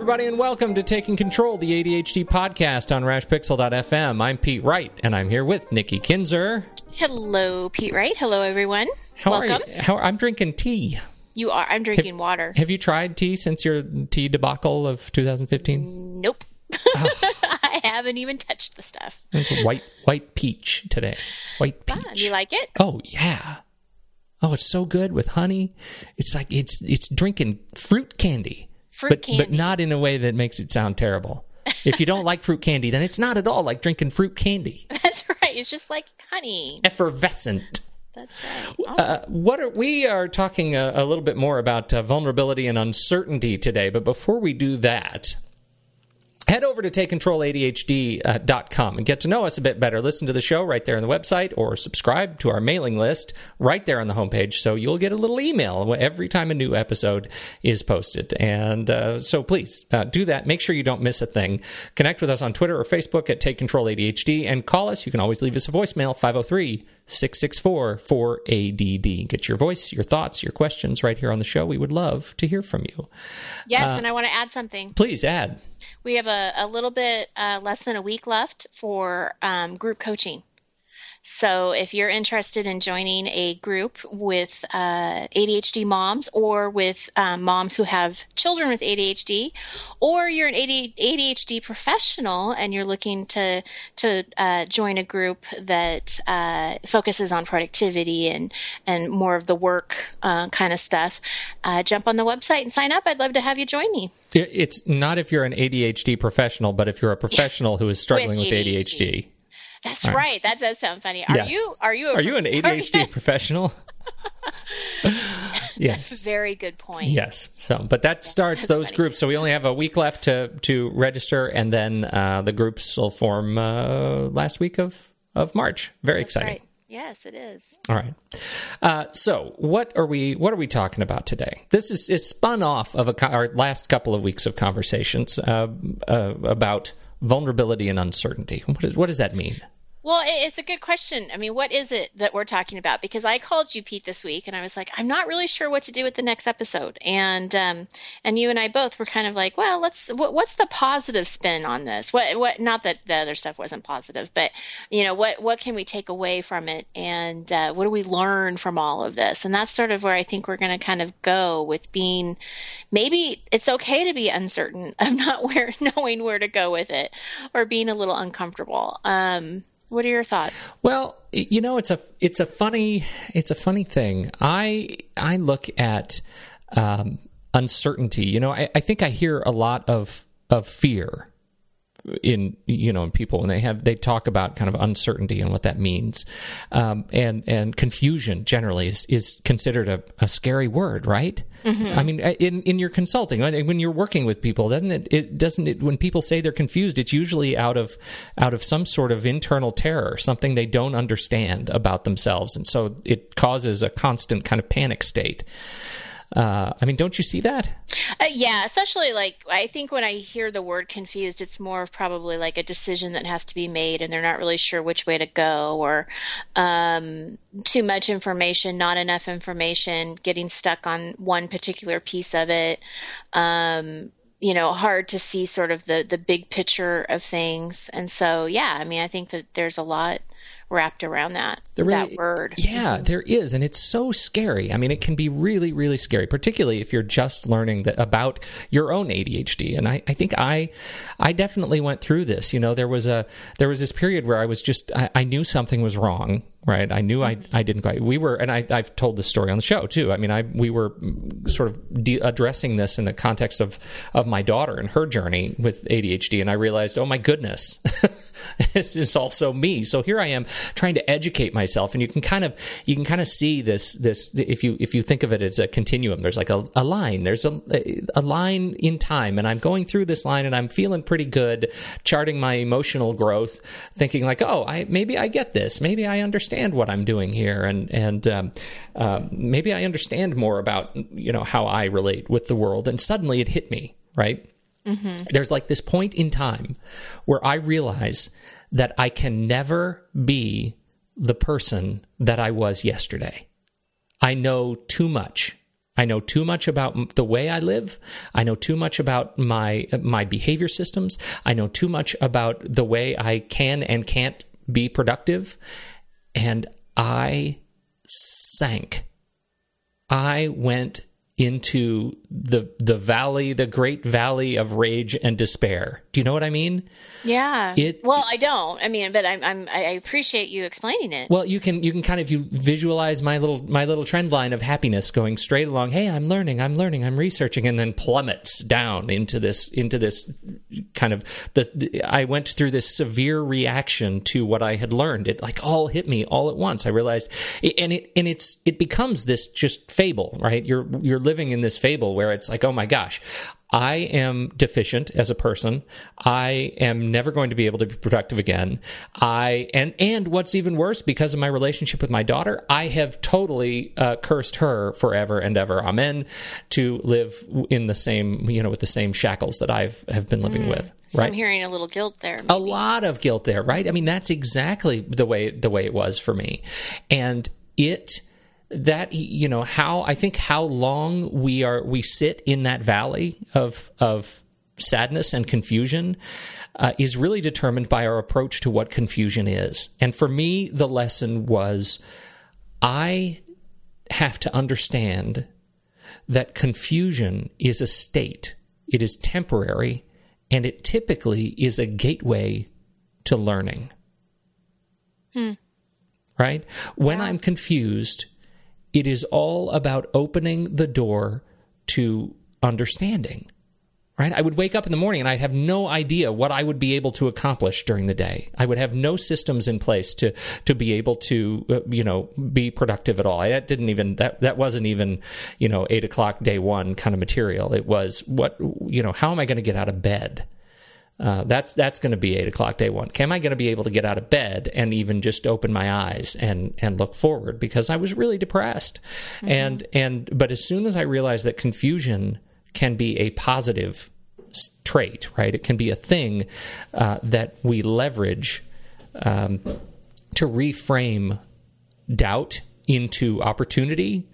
everybody, and welcome to Taking Control, the ADHD podcast on RashPixel.fm. I'm Pete Wright, and I'm here with Nikki Kinzer. Hello, Pete Wright. Hello, everyone. How welcome. Are you? How, I'm drinking tea. You are. I'm drinking water. Have you tried tea since your tea debacle of 2015? Nope. Ah. I haven't even touched the stuff. It's white white peach today. White ah, peach. Fun. You like it? Oh yeah. Oh, it's so good with honey. It's like it's it's drinking fruit candy. Fruit but, candy. but not in a way that makes it sound terrible. If you don't like fruit candy, then it's not at all like drinking fruit candy. That's right. It's just like honey. Effervescent. That's right. Awesome. Uh, what are, we are talking a, a little bit more about uh, vulnerability and uncertainty today, but before we do that, head over to takecontroladhd.com and get to know us a bit better. Listen to the show right there on the website or subscribe to our mailing list right there on the homepage so you'll get a little email every time a new episode is posted. And uh, so please uh, do that. Make sure you don't miss a thing. Connect with us on Twitter or Facebook at Take Control ADHD and call us. You can always leave us a voicemail 503 664 4ADD. Get your voice, your thoughts, your questions right here on the show. We would love to hear from you. yes, uh, and I want to add something. Please add. We have a, a little bit uh, less than a week left for um, group coaching. So if you're interested in joining a group with uh, ADHD moms or with um, moms who have children with ADHD, or you're an ADHD professional and you're looking to to uh, join a group that uh, focuses on productivity and and more of the work uh, kind of stuff, uh, jump on the website and sign up. I'd love to have you join me. It's not if you're an ADHD professional, but if you're a professional who is struggling with, With ADHD. ADHD. That's right. That does sound funny. Are Yes. you are you a Are you an ADHD professional? yes. Very good point. Yes. So, but that starts That's those funny. groups. So we only have a week left to to register, and then uh, the groups will form uh, last week of of March. Very That's exciting. right. Yes, it is. All right. Uh, so what are we what are we talking about today? This is, is spun off of a, our last couple of weeks of conversations uh, uh, about vulnerability and uncertainty. What, is, what does that mean? Well, it's a good question. I mean, what is it that we're talking about? Because I called you Pete this week, and I was like, I'm not really sure what to do with the next episode. And um, and you and I both were kind of like, well, let's. What, what's the positive spin on this? What what? Not that the other stuff wasn't positive, but you know, what what can we take away from it, and uh, what do we learn from all of this? And that's sort of where I think we're going to kind of go with being. Maybe it's okay to be uncertain of not where knowing where to go with it, or being a little uncomfortable. Um, what are your thoughts? Well, you know, it's a it's a funny it's a funny thing. I I look at um, uncertainty. You know, I, I think I hear a lot of of fear in you know in people and they have they talk about kind of uncertainty and what that means. Um, and and confusion generally is is considered a, a scary word right? I mean in in your consulting when you're working with people doesn't it, it doesn't it when people say they're confused it's usually out of out of some sort of internal terror something they don't understand about themselves. And so it causes a constant kind of panic state uh, I mean, don't you see that? Uh, yeah, especially like I think when I hear the word confused, it's more of probably like a decision that has to be made, and they're not really sure which way to go, or um, too much information, not enough information, getting stuck on one particular piece of it. Um, you know, hard to see sort of the the big picture of things, and so yeah, I mean, I think that there's a lot wrapped around that There really- that word. Yeah, mm-hmm. there is, and it's so scary. I mean, it can be really, really scary, particularly if you're just learning that about your own ADHD. And I, I think I, I definitely went through this. You know, there was a there was this period where I was just I, I knew something was wrong. Right, I knew I, mm-hmm. I didn't quite. We were, and I, I've told this story on the show too. I mean, I we were sort of de- addressing this in the context of of my daughter and her journey with ADHD, and I realized, oh my goodness, this is also me. So here I am trying to educate myself, and you can kind of you can kind of see this this if you if you think of it as a continuum. There's like a, a line. There's a a line in time, and I'm going through this line, and I'm feeling pretty good, charting my emotional growth, thinking like, oh, I maybe I get this, maybe I understand what I'm doing here, and and um, uh, maybe I understand more about you know how I relate with the world, and suddenly it hit me right Mm-hmm. there's like this point in time where I realize that I can never be the person that I was yesterday. I know too much I know too much about the way I live. I know too much about my my behavior systems. I know too much about the way I can and can't be productive. And I sank. I went into the the valley, the great valley of rage and despair. Do you know what I mean? Yeah. It, well, I don't. I mean, but I'm, I'm I appreciate you explaining it. Well, you can you can kind of you visualize my little my little trend line of happiness going straight along. Hey, I'm learning, I'm learning, I'm researching, and then plummets down into this into this kind of the, the I went through this severe reaction to what I had learned. It like all hit me all at once. I realized, and it and it's it becomes this just fable, right? You're you're living in this fable where it's like, oh my gosh, I am deficient as a person. I am never going to be able to be productive again. I and and what's even worse, because of my relationship with my daughter, I have totally uh, cursed her forever and ever. Amen. To live in the same, you know, with the same shackles that I've have been living mm. with. So right? I'm hearing a little guilt there. Maybe. A lot of guilt there, right? I mean, that's exactly the way the way it was for me, and it that you know how I think how long we are we sit in that valley of of sadness and confusion uh, is really determined by our approach to what confusion is. And for me, the lesson was I have to understand that confusion is a state. It is temporary, and it typically is a gateway to learning. Hmm. Right? When yeah. I'm confused, it is all about opening the door to understanding. Right? I would wake up in the morning and I'd have no idea what I would be able to accomplish during the day. I would have no systems in place to to be able to uh, you know be productive at all. I that didn't even that that wasn't even you know eight o'clock day one kind of material. It was what you know how am I going to get out of bed? Uh, that's that's going to be eight o'clock day one. Am I going to be able to get out of bed and even just open my eyes and and look forward because I was really depressed, mm-hmm. and and but as soon as I realized that confusion can be a positive trait, right? It can be a thing uh, that we leverage um, to reframe doubt into opportunity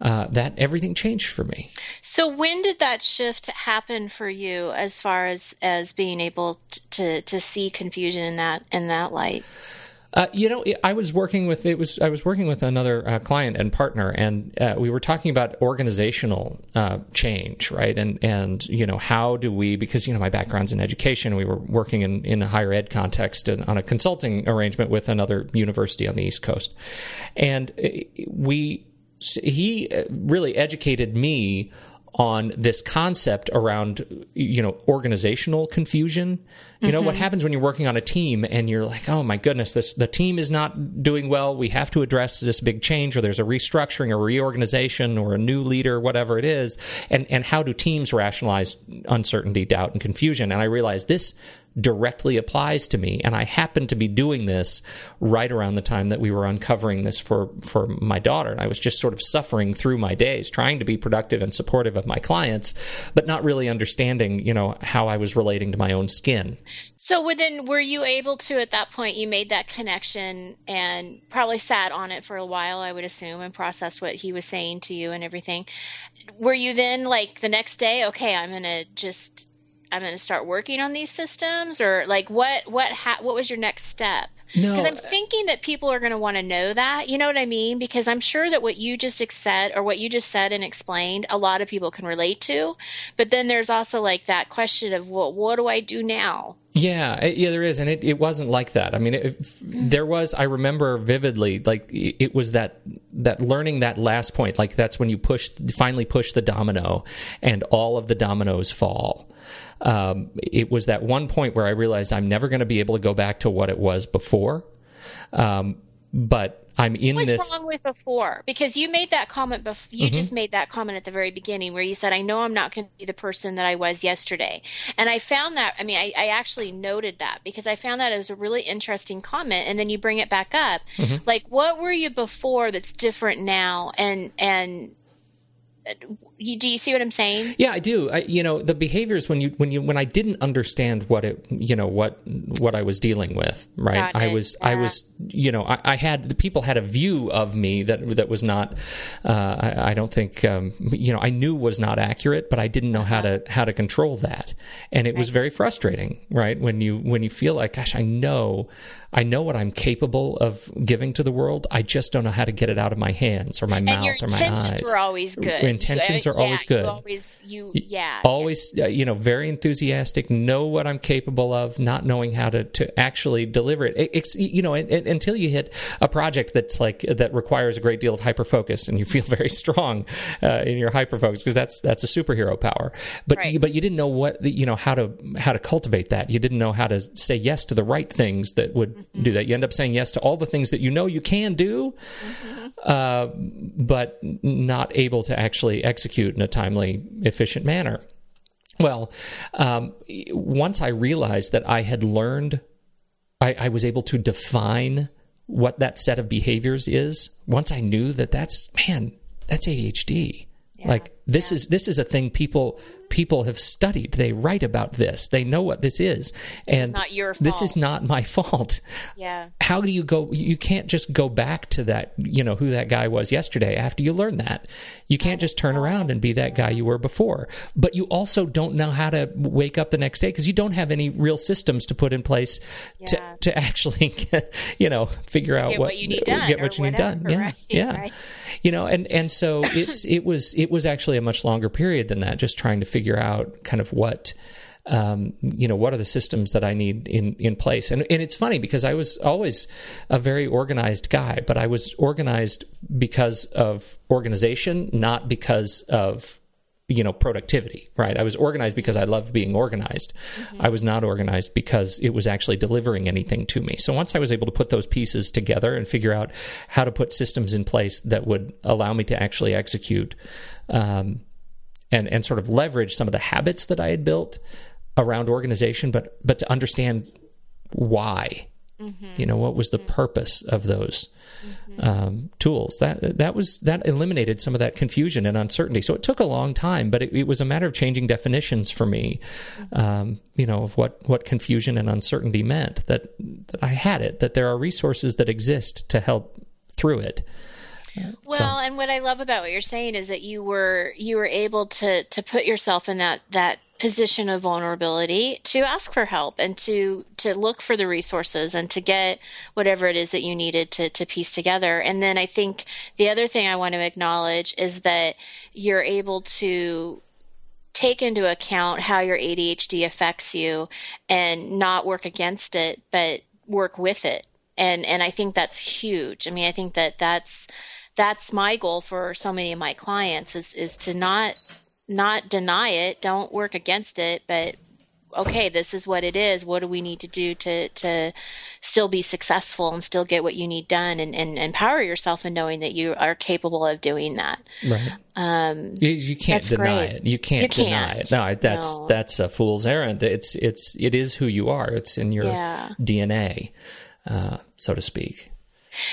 uh, that everything changed for me. So when did that shift happen for you, as far as as being able to to see confusion in that in that light? Uh, you know, I was working with it was I was working with another uh, client and partner, and uh, we were talking about organizational uh, change, right? And and you know, how do we? Because you know, my background's in education. We were working in in a higher ed context and on a consulting arrangement with another university on the East Coast, and uh, we he uh, really educated me on this concept around you know organizational confusion you know mm-hmm. what happens when you're working on a team and you're like oh my goodness this the team is not doing well we have to address this big change or there's a restructuring or reorganization or a new leader whatever it is and and how do teams rationalize uncertainty doubt and confusion and i realized this directly applies to me. And I happened to be doing this right around the time that we were uncovering this for, for my daughter. And I was just sort of suffering through my days, trying to be productive and supportive of my clients, but not really understanding, you know, how I was relating to my own skin. So within were you able to at that point you made that connection and probably sat on it for a while, I would assume, and processed what he was saying to you and everything. Were you then like the next day, okay, I'm gonna just I'm going to start working on these systems, or like what what ha- what was your next step? No, because I'm thinking that people are going to want to know that. You know what I mean? Because I'm sure that what you just said or what you just said and explained, a lot of people can relate to. But then there's also like that question of, well, what do I do now? Yeah, yeah, there is, and it, it wasn't like that. I mean, it, mm. there was. I remember vividly, like it was that that learning that last point. Like that's when you push, finally push the domino, and all of the dominoes fall um, it was that one point where I realized I'm never going to be able to go back to what it was before. Um, but I'm in What's this. wrong with before? Because you made that comment. before. you mm-hmm. just made that comment at the very beginning where you said, "I know I'm not going to be the person that I was yesterday," and I found that. I mean, I, I actually noted that because I found that as a really interesting comment, and then you bring it back up. Mm-hmm. Like, what were you before that's different now? And and you, do you see what I'm saying? Yeah, I do. I, you know, the behaviors when you when you when I didn't understand what it, you know, what what I was dealing with, right? I was yeah. I was, you know, I, I, had the people had a view of me that that was not. Uh, I, I, don't think, um, you know, I knew was not accurate, but I didn't know uh-huh. how to how to control that, and it nice. was very frustrating, right? When you when you feel like, gosh, I know I know what I'm capable of giving to the world. I just don't know how to get it out of my hands or my and mouth or my eyes. Intentions were always good. Intentions are yeah, always good. You always, you, yeah, always, yeah. You know, very enthusiastic. Know what I'm capable of. Not knowing how to to actually deliver it. it you know, and, and, until you hit a project that's like that requires a great deal of hyper focus, and you feel very strong uh, in your hyper focus because that's that's a superhero power. But right. you, but you didn't know what you know how to how to cultivate that. You didn't know how to say yes to the right things that would mm-hmm. do that. You end up saying yes to all the things that you know you can do, mm-hmm. uh, but not able to actually execute in a timely, efficient manner. Well, um, once I realized that I had learned, I, I was able to define what that set of behaviors is. Once I knew that that's man, that's ADHD. Yeah, like this yeah. is this is a thing people people have studied. They write about this. They know what this is. And not your fault. This is not my fault. Yeah. How do you go you can't just go back to that, you know, who that guy was yesterday after you learn that. You can't just turn around and be that guy you were before. But you also don't know how to wake up the next day because you don't have any real systems to put in place yeah. to to actually get, you know, figure out what, you need done. Get what you need done. Yeah. Right? Yeah. Right. You know, and and so it's it was it was actually a much longer period than that just trying to figure out kind of what um, you know what are the systems that I need in in place. And and it's funny because I was always a very organized guy but I was organized because of organization not because of you know productivity right? I was organized because i loved being organized. Mm-hmm. i was not organized because it was actually delivering anything to me. So once i was able to put those pieces together and figure out how to put systems in place that would allow me to actually execute um, and and sort of leverage some of the habits that I had built around organization, but but to understand why. Mm-hmm. You know what was the mm-hmm. purpose of those mm-hmm. um, tools? That that was that eliminated some of that confusion and uncertainty. So it took a long time, but it, it was a matter of changing definitions for me. Mm-hmm. Um, you know of what what confusion and uncertainty meant. That that I had it. That there are resources that exist to help through it. Well, so. and what I love about what you're saying is that you were you were able to to put yourself in that that position of vulnerability to ask for help and to to look for the resources and to get whatever it is that you needed to to piece together. And then I think the other thing I want to acknowledge is that you're able to take into account how your ADHD affects you and not work against it, but work with it. And and I think that's huge. I mean, I think that that's that's my goal for so many of my clients is is to not not deny it, don't work against it, but okay, this is what it is. What do we need to do to to still be successful and still get what you need done and, and empower yourself in knowing that you are capable of doing that. Right. Um, you, you can't deny great. it. You can't you deny can't. it. No, that's no. that's a fool's errand. It's it's it is who you are. It's in your yeah. DNA, uh, so to speak.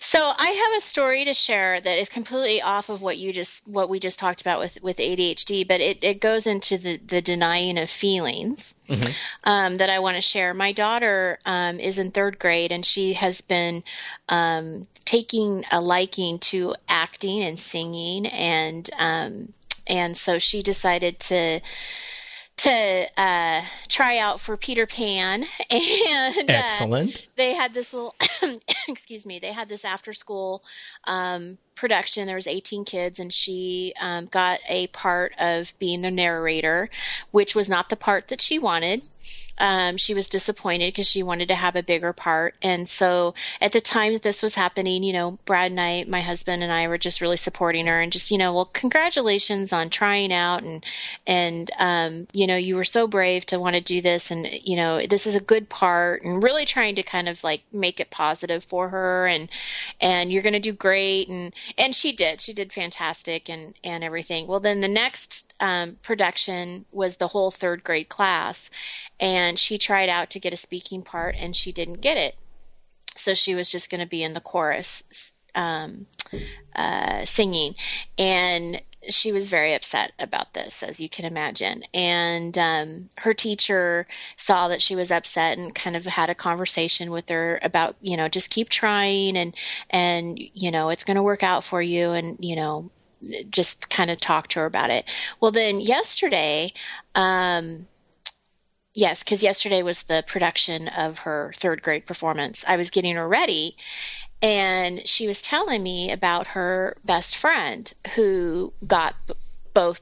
So I have a story to share that is completely off of what you just what we just talked about with with ADHD, but it, it goes into the the denying of feelings mm-hmm. um, that I want to share. My daughter um, is in third grade, and she has been um, taking a liking to acting and singing, and um, and so she decided to to uh, try out for Peter Pan, and uh, excellent. They had this little, excuse me, they had this after school um, production. There was 18 kids, and she um, got a part of being the narrator, which was not the part that she wanted. Um, she was disappointed because she wanted to have a bigger part. And so at the time that this was happening, you know, Brad and I, my husband and I were just really supporting her and just, you know, well, congratulations on trying out and, and, um, you know, you were so brave to want to do this. And, you know, this is a good part and really trying to kind of like make it positive for her. And, and you're going to do great. And, and she did, she did fantastic and, and everything. Well, then the next, um, production was the whole third grade class and she tried out to get a speaking part and she didn't get it. So she was just going to be in the chorus um, uh, singing. And she was very upset about this, as you can imagine. And um, her teacher saw that she was upset and kind of had a conversation with her about, you know, just keep trying and and you know it's going to work out for you, and you know, just kind of talk to her about it. Well, then yesterday. Um, Yes, because yesterday was the production of her third grade performance. I was getting her ready, and she was telling me about her best friend who got both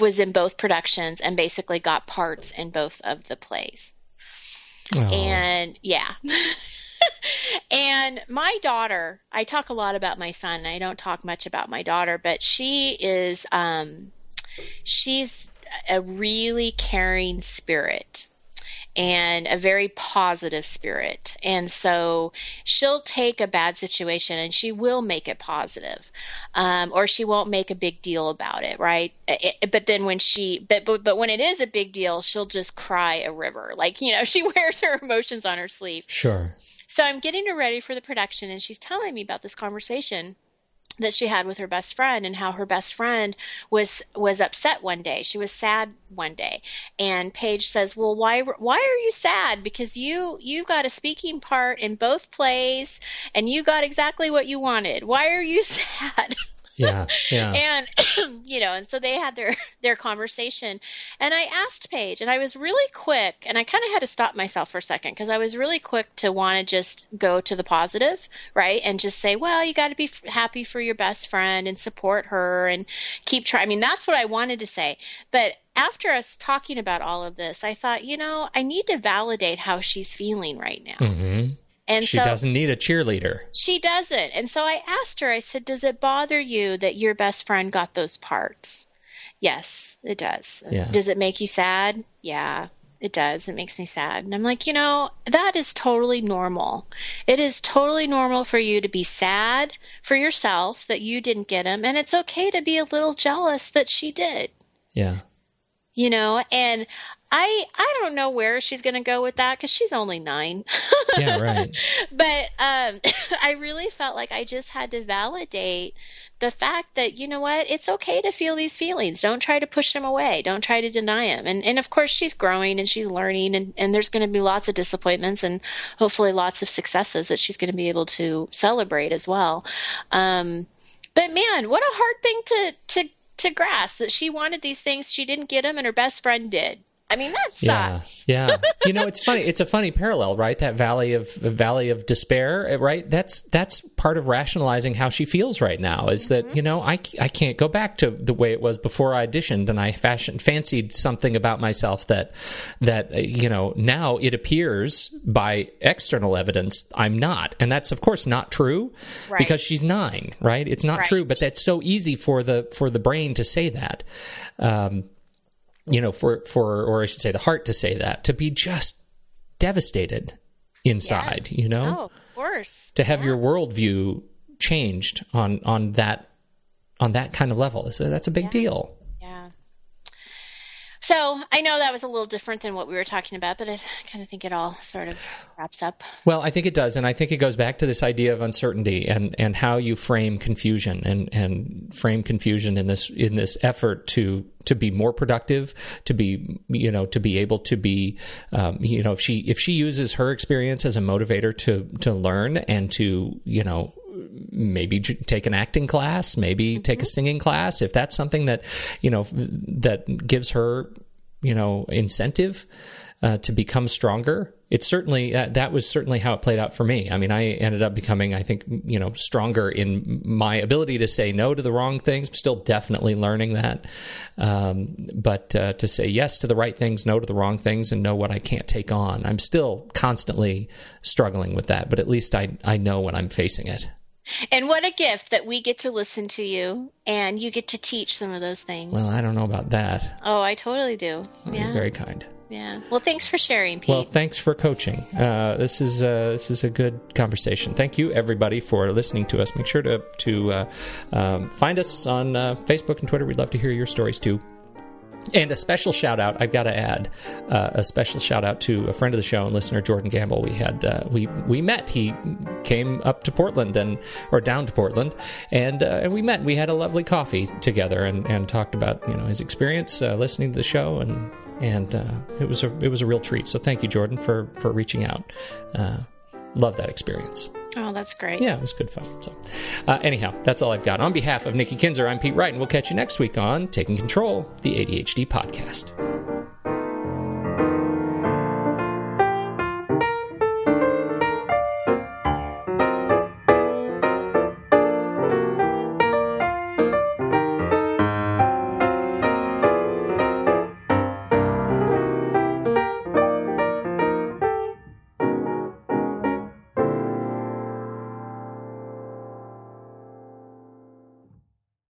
was in both productions and basically got parts in both of the plays. Oh. And yeah. and my daughter, I talk a lot about my son. I don't talk much about my daughter, but she is um she's a really caring spirit and a very positive spirit. And so she'll take a bad situation and she will make it positive, um, or she won't make a big deal about it, right? It, but then when she, but, but but when it is a big deal, she'll just cry a river. Like you know, she wears her emotions on her sleeve. Sure. So I'm getting her ready for the production, and she's telling me about this conversation that she had with her best friend and how her best friend was was upset one day. She was sad one day. And paige says well why why are you sad? Because you you've got a speaking part in both plays and you got exactly what you wanted. Why are you sad yeah yeah. And you know and so they had their their conversation. And i asked paige and i was really quick and i kind of had to stop myself for a second because i was really quick to want to just go to the positive right? And just say well you got to be happy for your best friend and support her and keep trying i mean that's what i wanted to say. But after us talking about all of this i thought you know i need to validate how she's feeling right now. Mm-hmm. And she so, doesn't need a cheerleader. She doesn't. And so I asked her, I said, Does it bother you that your best friend got those parts? Yes, it does. Yeah. Does it make you sad? Yeah, it does. It makes me sad. And I'm like, you know, that is totally normal. It is totally normal for you to be sad for yourself that you didn't get him. And it's okay to be a little jealous that she did. Yeah. You know, and I I don't know where she's going to go with that because she's only nine. yeah, right. But um, I really felt like I just had to validate the fact that you know what, it's okay to feel these feelings. Don't try to push them away. Don't try to deny them. And and of course she's growing and she's learning, and and there's going to be lots of disappointments and hopefully lots of successes that she's going to be able to celebrate as well. Um, but man, what a hard thing to to to grasp that she wanted these things, she didn't get them, and her best friend did. I mean, that sucks. Yeah, yeah. you know, it's funny. It's a funny parallel, right? That valley of valley of despair, right? That's that's part of rationalizing how she feels right now. Is mm-hmm. that you know I, I can't go back to the way it was before I auditioned and I fashioned fancied something about myself that that eh, you know now it appears by external evidence I'm not, and that's of course not true right. because she's nine, right? It's not right. true, but that's so easy for the for the brain to say that. Um, you know, for for or I should say the heart to say that, to be just devastated inside, yeah. you know? Oh, of course. To have yeah. your worldview changed on on that on that kind of level. So that's a big yeah. deal. So I know that was a little different than what we were talking about, but I kind of think it all sort of wraps up. Well, I think it does, and I think it goes back to this idea of uncertainty and, and how you frame confusion and, and frame confusion in this in this effort to to be more productive, to be you know to be able to be um, you know if she if she uses her experience as a motivator to to learn and to you know maybe take an acting class, maybe mm-hmm. take a singing class if that's something that you know that gives her you know incentive uh, to become stronger. It's certainly uh, that was certainly how it played out for me. I mean, I ended up becoming, I think, you know, stronger in my ability to say no to the wrong things. I'm still definitely learning that, um, but uh, to say yes to the right things, no to the wrong things, and know what I can't take on. I'm still constantly struggling with that, but at least I I know when I'm facing it. And what a gift that we get to listen to you and you get to teach some of those things. Well, I don't know about that. Oh, I totally do. Oh, yeah. very kind. Yeah. Well, thanks for sharing, Pete. Well, thanks for coaching. Uh, this is uh, this is a good conversation. Thank you, everybody, for listening to us. Make sure to to uh, um, find us on uh, Facebook and Twitter. We'd love to hear your stories too. And a special shout out, I've got to add uh, a special shout out to a friend of the show and listener, Jordan Gamble. We had uh, we we met. He came up to Portland and or down to Portland, and uh, and we met. We had a lovely coffee together and, and talked about you know his experience uh, listening to the show and and uh, it was a it was a real treat. So thank you, Jordan, for for reaching out. Uh, love that experience. Oh, that's great. Yeah, it was good fun. So, uh, anyhow, that's all I've got. On behalf of Nikki Kinzer, I'm Pete Wright, and we'll catch you next week on Taking Control, the ADHD podcast.